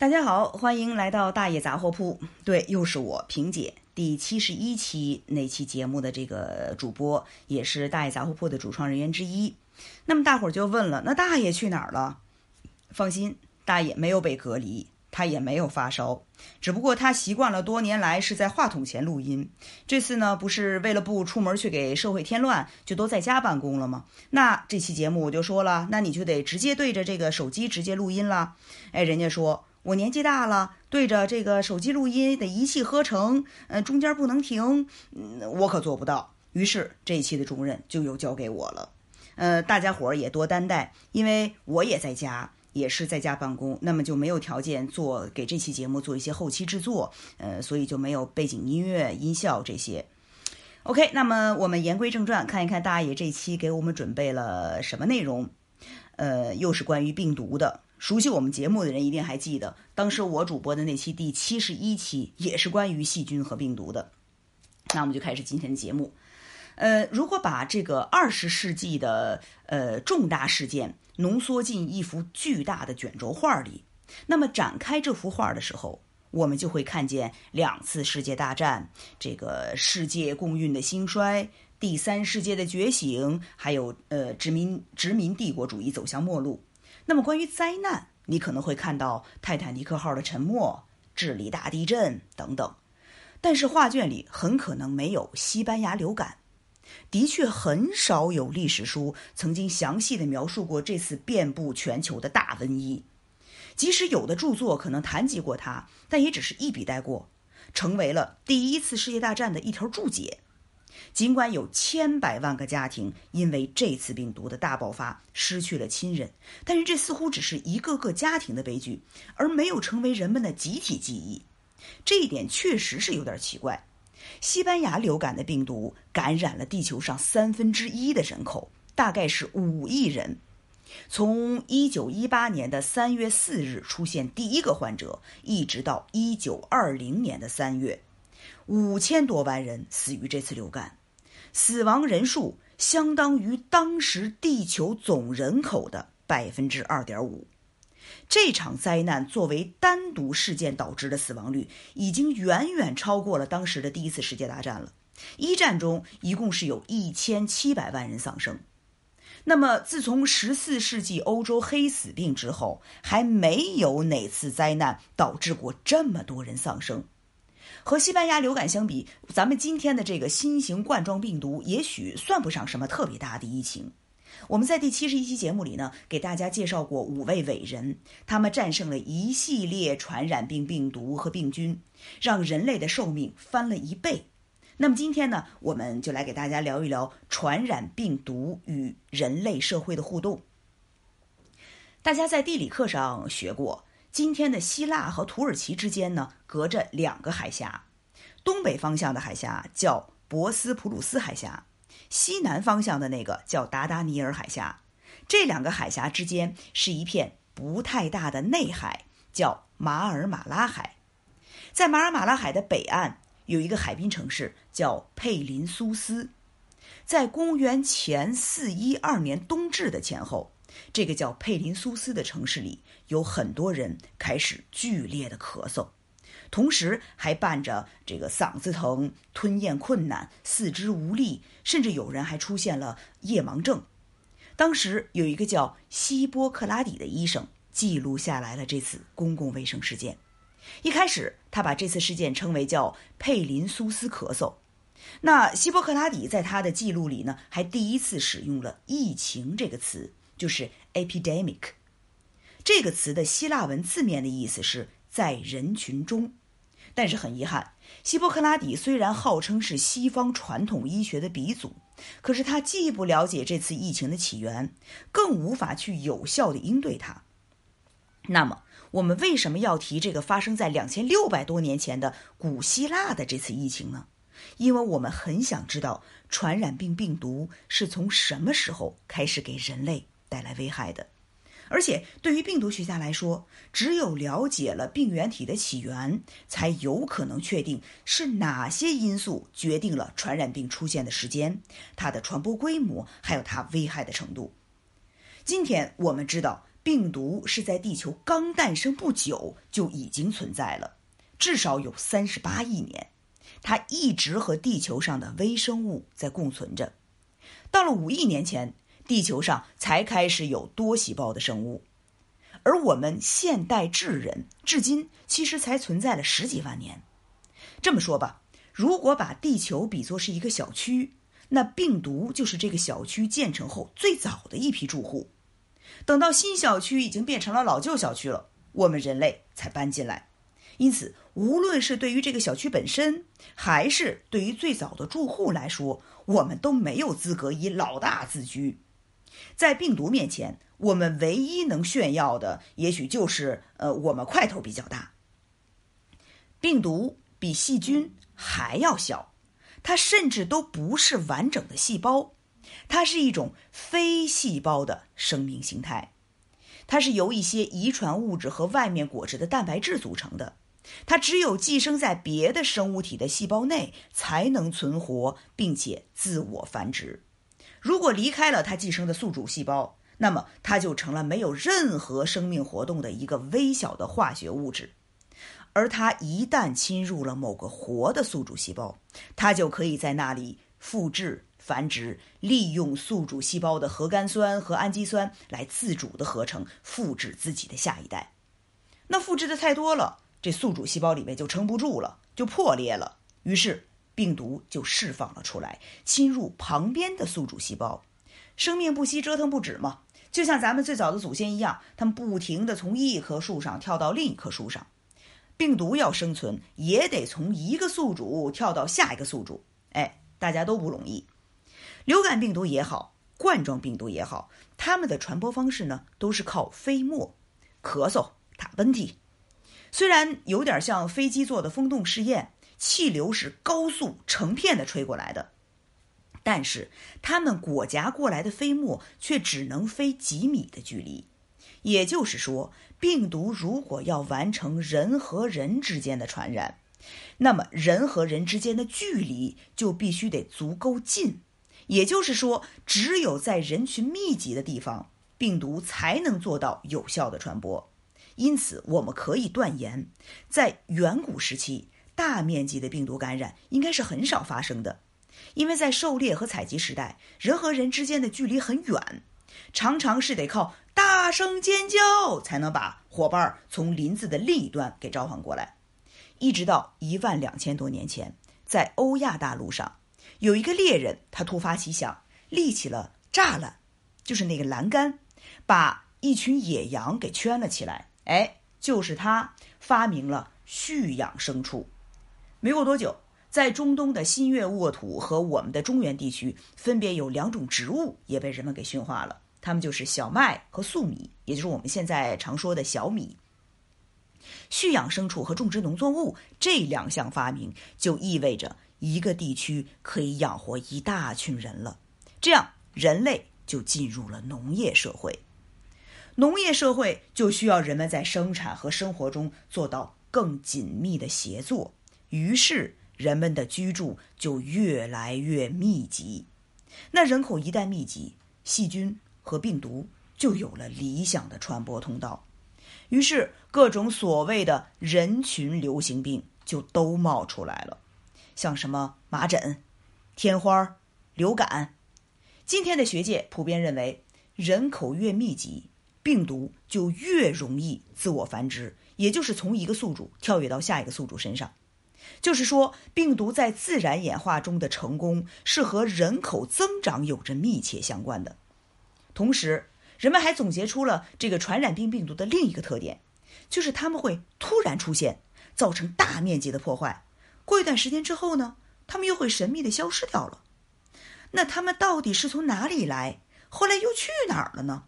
大家好，欢迎来到大爷杂货铺。对，又是我萍姐，第七十一期那期节目的这个主播，也是大爷杂货铺的主创人员之一。那么大伙儿就问了，那大爷去哪儿了？放心，大爷没有被隔离，他也没有发烧，只不过他习惯了多年来是在话筒前录音。这次呢，不是为了不出门去给社会添乱，就都在家办公了吗？那这期节目我就说了，那你就得直接对着这个手机直接录音了。哎，人家说。我年纪大了，对着这个手机录音得一气呵成，呃，中间不能停，嗯，我可做不到。于是这一期的重任就又交给我了，呃，大家伙儿也多担待，因为我也在家，也是在家办公，那么就没有条件做给这期节目做一些后期制作，呃，所以就没有背景音乐、音效这些。OK，那么我们言归正传，看一看大爷这期给我们准备了什么内容，呃，又是关于病毒的。熟悉我们节目的人一定还记得，当时我主播的那期第七十一期也是关于细菌和病毒的。那我们就开始今天的节目。呃，如果把这个二十世纪的呃重大事件浓缩进一幅巨大的卷轴画里，那么展开这幅画的时候，我们就会看见两次世界大战、这个世界共运的兴衰、第三世界的觉醒，还有呃殖民殖民帝国主义走向末路。那么，关于灾难，你可能会看到泰坦尼克号的沉没、智利大地震等等，但是画卷里很可能没有西班牙流感。的确，很少有历史书曾经详细的描述过这次遍布全球的大瘟疫。即使有的著作可能谈及过它，但也只是一笔带过，成为了第一次世界大战的一条注解。尽管有千百万个家庭因为这次病毒的大爆发失去了亲人，但是这似乎只是一个个家庭的悲剧，而没有成为人们的集体记忆。这一点确实是有点奇怪。西班牙流感的病毒感染了地球上三分之一的人口，大概是五亿人。从1918年的3月4日出现第一个患者，一直到1920年的3月。五千多万人死于这次流感，死亡人数相当于当时地球总人口的百分之二点五。这场灾难作为单独事件导致的死亡率，已经远远超过了当时的第一次世界大战了。一战中一共是有一千七百万人丧生。那么，自从十四世纪欧洲黑死病之后，还没有哪次灾难导致过这么多人丧生。和西班牙流感相比，咱们今天的这个新型冠状病毒也许算不上什么特别大的疫情。我们在第七十一期节目里呢，给大家介绍过五位伟人，他们战胜了一系列传染病病毒和病菌，让人类的寿命翻了一倍。那么今天呢，我们就来给大家聊一聊传染病毒与人类社会的互动。大家在地理课上学过。今天的希腊和土耳其之间呢，隔着两个海峡，东北方向的海峡叫博斯普鲁斯海峡，西南方向的那个叫达达尼尔海峡。这两个海峡之间是一片不太大的内海，叫马尔马拉海。在马尔马拉海的北岸有一个海滨城市叫佩林苏斯。在公元前四一二年冬至的前后。这个叫佩林苏斯的城市里，有很多人开始剧烈的咳嗽，同时还伴着这个嗓子疼、吞咽困难、四肢无力，甚至有人还出现了夜盲症。当时有一个叫希波克拉底的医生记录下来了这次公共卫生事件。一开始，他把这次事件称为叫佩林苏斯咳嗽。那希波克拉底在他的记录里呢，还第一次使用了“疫情”这个词。就是 epidemic 这个词的希腊文字面的意思是在人群中，但是很遗憾，希波克拉底虽然号称是西方传统医学的鼻祖，可是他既不了解这次疫情的起源，更无法去有效的应对它。那么，我们为什么要提这个发生在两千六百多年前的古希腊的这次疫情呢？因为我们很想知道传染病病毒是从什么时候开始给人类。带来危害的，而且对于病毒学家来说，只有了解了病原体的起源，才有可能确定是哪些因素决定了传染病出现的时间、它的传播规模，还有它危害的程度。今天我们知道，病毒是在地球刚诞生不久就已经存在了，至少有三十八亿年。它一直和地球上的微生物在共存着。到了五亿年前，地球上才开始有多细胞的生物，而我们现代智人至今其实才存在了十几万年。这么说吧，如果把地球比作是一个小区，那病毒就是这个小区建成后最早的一批住户。等到新小区已经变成了老旧小区了，我们人类才搬进来。因此，无论是对于这个小区本身，还是对于最早的住户来说，我们都没有资格以老大自居。在病毒面前，我们唯一能炫耀的，也许就是呃，我们块头比较大。病毒比细菌还要小，它甚至都不是完整的细胞。它是一种非细胞的生命形态，它是由一些遗传物质和外面裹着的蛋白质组成的。它只有寄生在别的生物体的细胞内，才能存活并且自我繁殖。如果离开了它寄生的宿主细胞，那么它就成了没有任何生命活动的一个微小的化学物质。而它一旦侵入了某个活的宿主细胞，它就可以在那里复制。繁殖利用宿主细胞的核苷酸和氨基酸来自主的合成，复制自己的下一代。那复制的太多了，这宿主细胞里面就撑不住了，就破裂了。于是病毒就释放了出来，侵入旁边的宿主细胞。生命不息，折腾不止嘛，就像咱们最早的祖先一样，他们不停地从一棵树上跳到另一棵树上。病毒要生存，也得从一个宿主跳到下一个宿主。哎，大家都不容易。流感病毒也好，冠状病毒也好，它们的传播方式呢，都是靠飞沫、咳嗽、打喷嚏。虽然有点像飞机做的风洞试验，气流是高速成片的吹过来的，但是它们裹夹过来的飞沫却只能飞几米的距离。也就是说，病毒如果要完成人和人之间的传染，那么人和人之间的距离就必须得足够近。也就是说，只有在人群密集的地方，病毒才能做到有效的传播。因此，我们可以断言，在远古时期，大面积的病毒感染应该是很少发生的。因为在狩猎和采集时代，人和人之间的距离很远，常常是得靠大声尖叫才能把伙伴从林子的另一端给召唤过来。一直到一万两千多年前，在欧亚大陆上。有一个猎人，他突发奇想，立起了栅栏，就是那个栏杆，把一群野羊给圈了起来。哎，就是他发明了蓄养牲畜。没过多久，在中东的新月沃土和我们的中原地区，分别有两种植物也被人们给驯化了，它们就是小麦和粟米，也就是我们现在常说的小米。蓄养牲畜和种植农作物这两项发明，就意味着。一个地区可以养活一大群人了，这样人类就进入了农业社会。农业社会就需要人们在生产和生活中做到更紧密的协作，于是人们的居住就越来越密集。那人口一旦密集，细菌和病毒就有了理想的传播通道，于是各种所谓的人群流行病就都冒出来了。像什么麻疹、天花、流感，今天的学界普遍认为，人口越密集，病毒就越容易自我繁殖，也就是从一个宿主跳跃到下一个宿主身上。就是说，病毒在自然演化中的成功是和人口增长有着密切相关的。同时，人们还总结出了这个传染病病毒的另一个特点，就是它们会突然出现，造成大面积的破坏。过一段时间之后呢，他们又会神秘的消失掉了。那他们到底是从哪里来？后来又去哪儿了呢？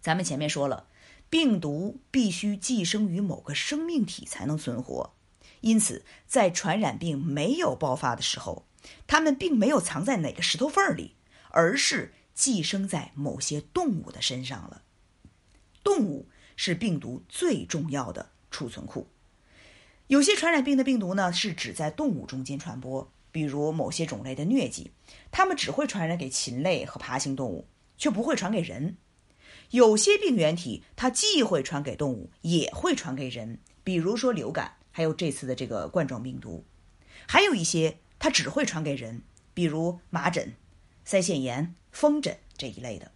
咱们前面说了，病毒必须寄生于某个生命体才能存活，因此在传染病没有爆发的时候，它们并没有藏在哪个石头缝里，而是寄生在某些动物的身上了。动物是病毒最重要的储存库。有些传染病的病毒呢，是只在动物中间传播，比如某些种类的疟疾，它们只会传染给禽类和爬行动物，却不会传给人。有些病原体它既会传给动物，也会传给人，比如说流感，还有这次的这个冠状病毒；还有一些它只会传给人，比如麻疹、腮腺炎、风疹这一类的。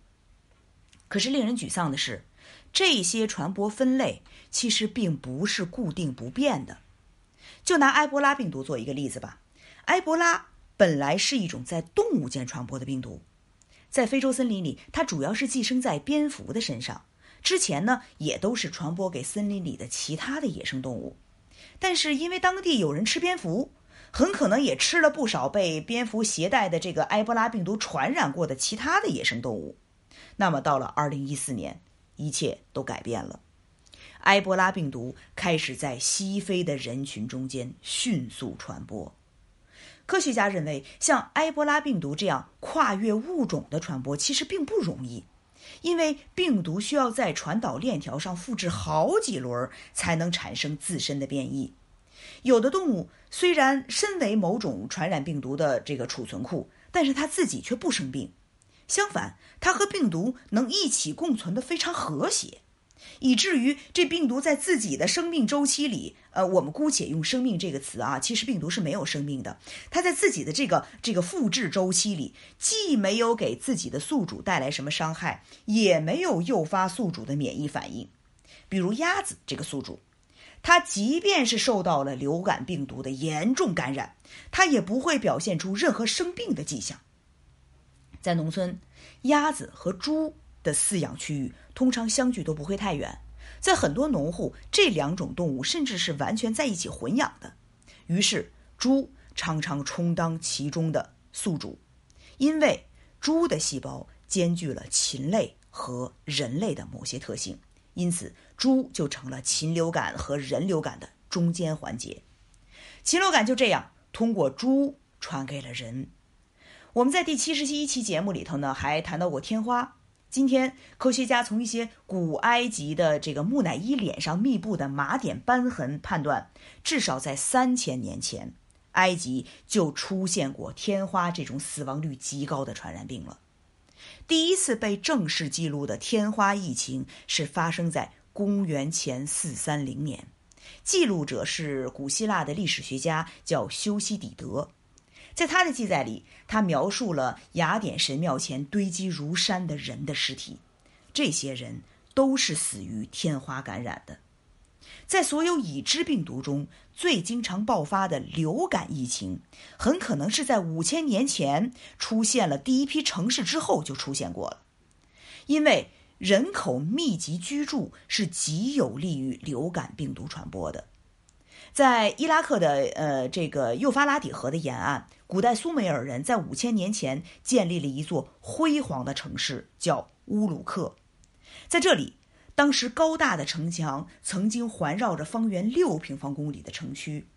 可是令人沮丧的是，这些传播分类其实并不是固定不变的。就拿埃博拉病毒做一个例子吧，埃博拉本来是一种在动物间传播的病毒。在非洲森林里，它主要是寄生在蝙蝠的身上。之前呢，也都是传播给森林里的其他的野生动物。但是因为当地有人吃蝙蝠，很可能也吃了不少被蝙蝠携带的这个埃博拉病毒传染过的其他的野生动物。那么到了2014年，一切都改变了，埃博拉病毒开始在西非的人群中间迅速传播。科学家认为，像埃博拉病毒这样跨越物种的传播其实并不容易，因为病毒需要在传导链条上复制好几轮才能产生自身的变异。有的动物虽然身为某种传染病毒的这个储存库，但是它自己却不生病，相反，它和病毒能一起共存的非常和谐。以至于这病毒在自己的生命周期里，呃，我们姑且用“生命”这个词啊，其实病毒是没有生命的。它在自己的这个这个复制周期里，既没有给自己的宿主带来什么伤害，也没有诱发宿主的免疫反应。比如鸭子这个宿主，它即便是受到了流感病毒的严重感染，它也不会表现出任何生病的迹象。在农村，鸭子和猪。的饲养区域通常相距都不会太远，在很多农户，这两种动物甚至是完全在一起混养的。于是，猪常常充当其中的宿主，因为猪的细胞兼具了禽类和人类的某些特性，因此猪就成了禽流感和人流感的中间环节。禽流感就这样通过猪传给了人。我们在第七十一期节目里头呢，还谈到过天花。今天，科学家从一些古埃及的这个木乃伊脸上密布的麻点斑痕判断，至少在三千年前，埃及就出现过天花这种死亡率极高的传染病了。第一次被正式记录的天花疫情是发生在公元前四三零年，记录者是古希腊的历史学家，叫修昔底德。在他的记载里，他描述了雅典神庙前堆积如山的人的尸体，这些人都是死于天花感染的。在所有已知病毒中，最经常爆发的流感疫情，很可能是在五千年前出现了第一批城市之后就出现过了，因为人口密集居住是极有利于流感病毒传播的。在伊拉克的呃这个幼发拉底河的沿岸，古代苏美尔人在五千年前建立了一座辉煌的城市，叫乌鲁克。在这里，当时高大的城墙曾经环绕着方圆六平方公里的城区，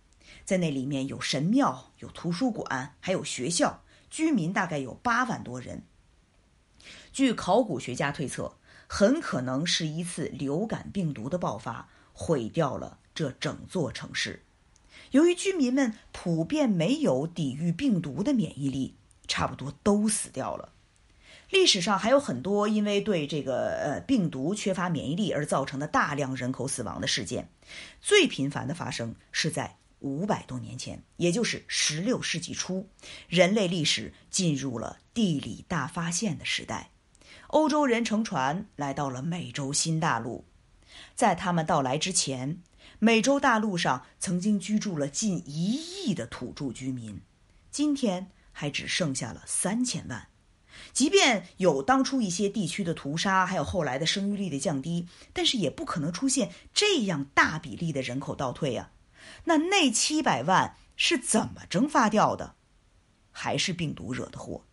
在那里面有神庙、有图书馆，还有学校，居民大概有八万多人。据考古学家推测，很可能是一次流感病毒的爆发毁掉了。这整座城市，由于居民们普遍没有抵御病毒的免疫力，差不多都死掉了。历史上还有很多因为对这个呃病毒缺乏免疫力而造成的大量人口死亡的事件。最频繁的发生是在五百多年前，也就是十六世纪初，人类历史进入了地理大发现的时代。欧洲人乘船来到了美洲新大陆，在他们到来之前。美洲大陆上曾经居住了近一亿的土著居民，今天还只剩下了三千万。即便有当初一些地区的屠杀，还有后来的生育率的降低，但是也不可能出现这样大比例的人口倒退啊！那那七百万是怎么蒸发掉的？还是病毒惹的祸？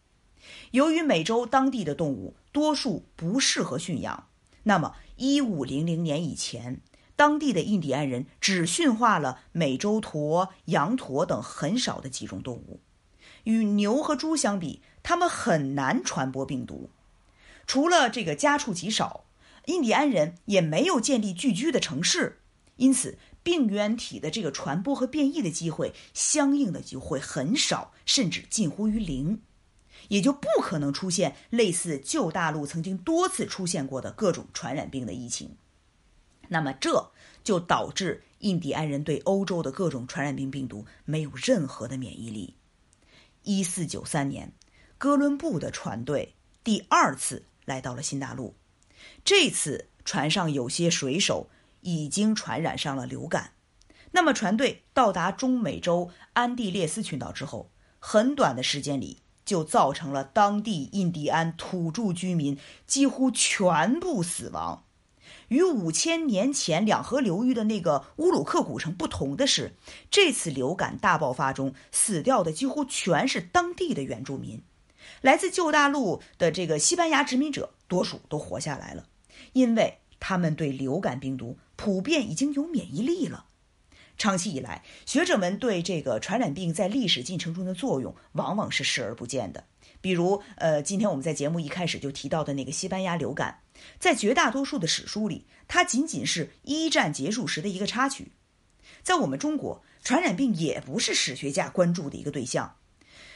由于美洲当地的动物多数不适合驯养，那么一五零零年以前。当地的印第安人只驯化了美洲驼、羊驼等很少的几种动物，与牛和猪相比，它们很难传播病毒。除了这个家畜极少，印第安人也没有建立聚居的城市，因此病原体的这个传播和变异的机会相应的就会很少，甚至近乎于零。也就不可能出现类似旧大陆曾经多次出现过的各种传染病的疫情。那么这就导致印第安人对欧洲的各种传染病病毒没有任何的免疫力。一四九三年，哥伦布的船队第二次来到了新大陆，这次船上有些水手已经传染上了流感。那么船队到达中美洲安第列斯群岛之后，很短的时间里就造成了当地印第安土著居民几乎全部死亡。与五千年前两河流域的那个乌鲁克古城不同的是，这次流感大爆发中死掉的几乎全是当地的原住民。来自旧大陆的这个西班牙殖民者多数都活下来了，因为他们对流感病毒普遍已经有免疫力了。长期以来，学者们对这个传染病在历史进程中的作用往往是视而不见的。比如，呃，今天我们在节目一开始就提到的那个西班牙流感，在绝大多数的史书里，它仅仅是一战结束时的一个插曲。在我们中国，传染病也不是史学家关注的一个对象。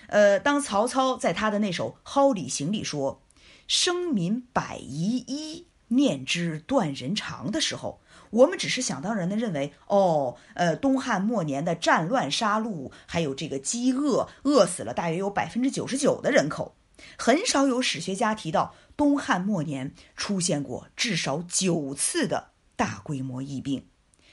呃，当曹操在他的那首《蒿里行》里说“生民百遗一，念之断人肠”的时候，我们只是想当然的认为，哦，呃，东汉末年的战乱杀戮，还有这个饥饿，饿死了大约有百分之九十九的人口。很少有史学家提到东汉末年出现过至少九次的大规模疫病，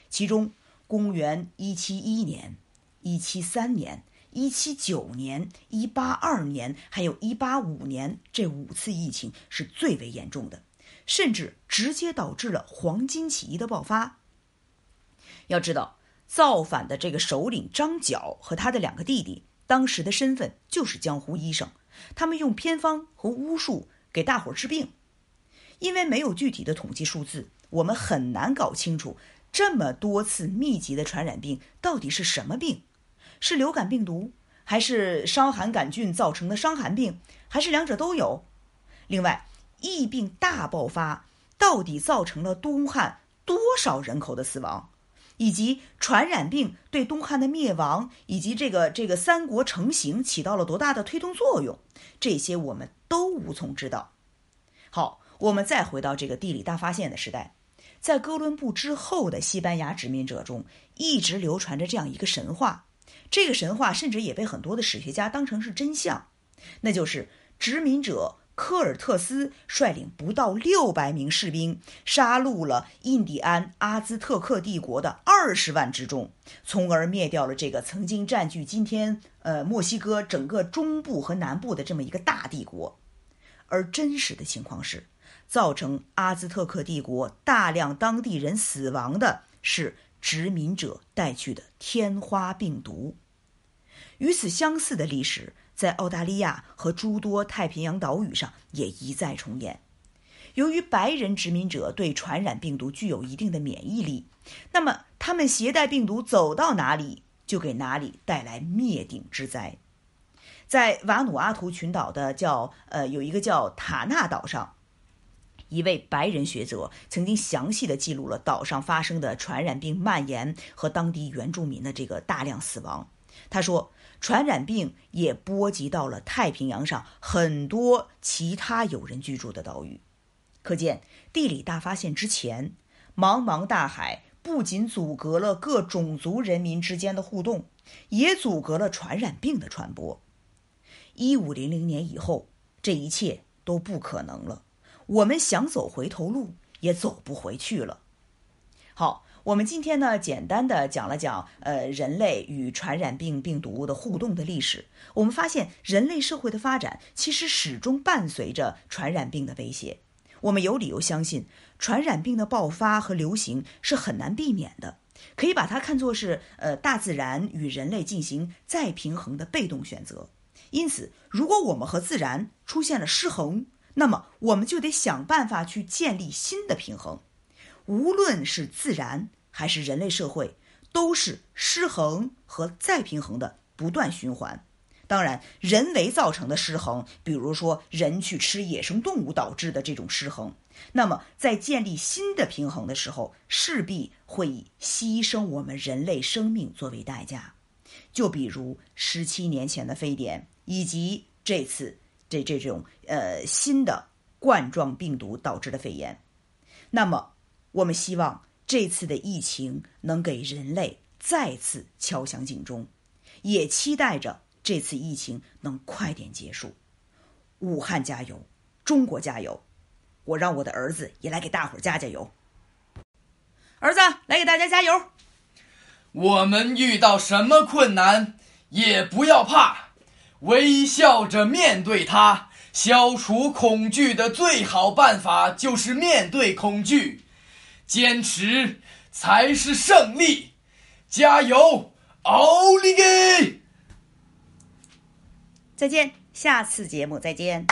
其中公元一七一年、一七三年、一七九年、一八二年，还有一八五年这五次疫情是最为严重的。甚至直接导致了黄巾起义的爆发。要知道，造反的这个首领张角和他的两个弟弟，当时的身份就是江湖医生，他们用偏方和巫术给大伙治病。因为没有具体的统计数字，我们很难搞清楚这么多次密集的传染病到底是什么病，是流感病毒，还是伤寒杆菌造成的伤寒病，还是两者都有？另外。疫病大爆发到底造成了东汉多少人口的死亡，以及传染病对东汉的灭亡以及这个这个三国成型起到了多大的推动作用？这些我们都无从知道。好，我们再回到这个地理大发现的时代，在哥伦布之后的西班牙殖民者中，一直流传着这样一个神话，这个神话甚至也被很多的史学家当成是真相，那就是殖民者。科尔特斯率领不到六百名士兵，杀戮了印第安阿兹特克帝国的二十万之众，从而灭掉了这个曾经占据今天呃墨西哥整个中部和南部的这么一个大帝国。而真实的情况是，造成阿兹特克帝国大量当地人死亡的是殖民者带去的天花病毒。与此相似的历史。在澳大利亚和诸多太平洋岛屿上也一再重演。由于白人殖民者对传染病毒具有一定的免疫力，那么他们携带病毒走到哪里，就给哪里带来灭顶之灾。在瓦努阿图群岛的叫呃有一个叫塔纳岛上，一位白人学者曾经详细的记录了岛上发生的传染病蔓延和当地原住民的这个大量死亡。他说。传染病也波及到了太平洋上很多其他有人居住的岛屿，可见地理大发现之前，茫茫大海不仅阻隔了各种族人民之间的互动，也阻隔了传染病的传播。一五零零年以后，这一切都不可能了，我们想走回头路也走不回去了。好。我们今天呢，简单的讲了讲，呃，人类与传染病病毒的互动的历史。我们发现，人类社会的发展其实始终伴随着传染病的威胁。我们有理由相信，传染病的爆发和流行是很难避免的，可以把它看作是，呃，大自然与人类进行再平衡的被动选择。因此，如果我们和自然出现了失衡，那么我们就得想办法去建立新的平衡。无论是自然还是人类社会，都是失衡和再平衡的不断循环。当然，人为造成的失衡，比如说人去吃野生动物导致的这种失衡，那么在建立新的平衡的时候，势必会以牺牲我们人类生命作为代价。就比如十七年前的非典，以及这次。这这种呃新的冠状病毒导致的肺炎。那么，我们希望这次的疫情能给人类再次敲响警钟，也期待着这次疫情能快点结束。武汉加油，中国加油！我让我的儿子也来给大伙儿加加油。儿子，来给大家加油！我们遇到什么困难也不要怕，微笑着面对它。消除恐惧的最好办法就是面对恐惧，坚持才是胜利。加油，奥利给！再见，下次节目再见。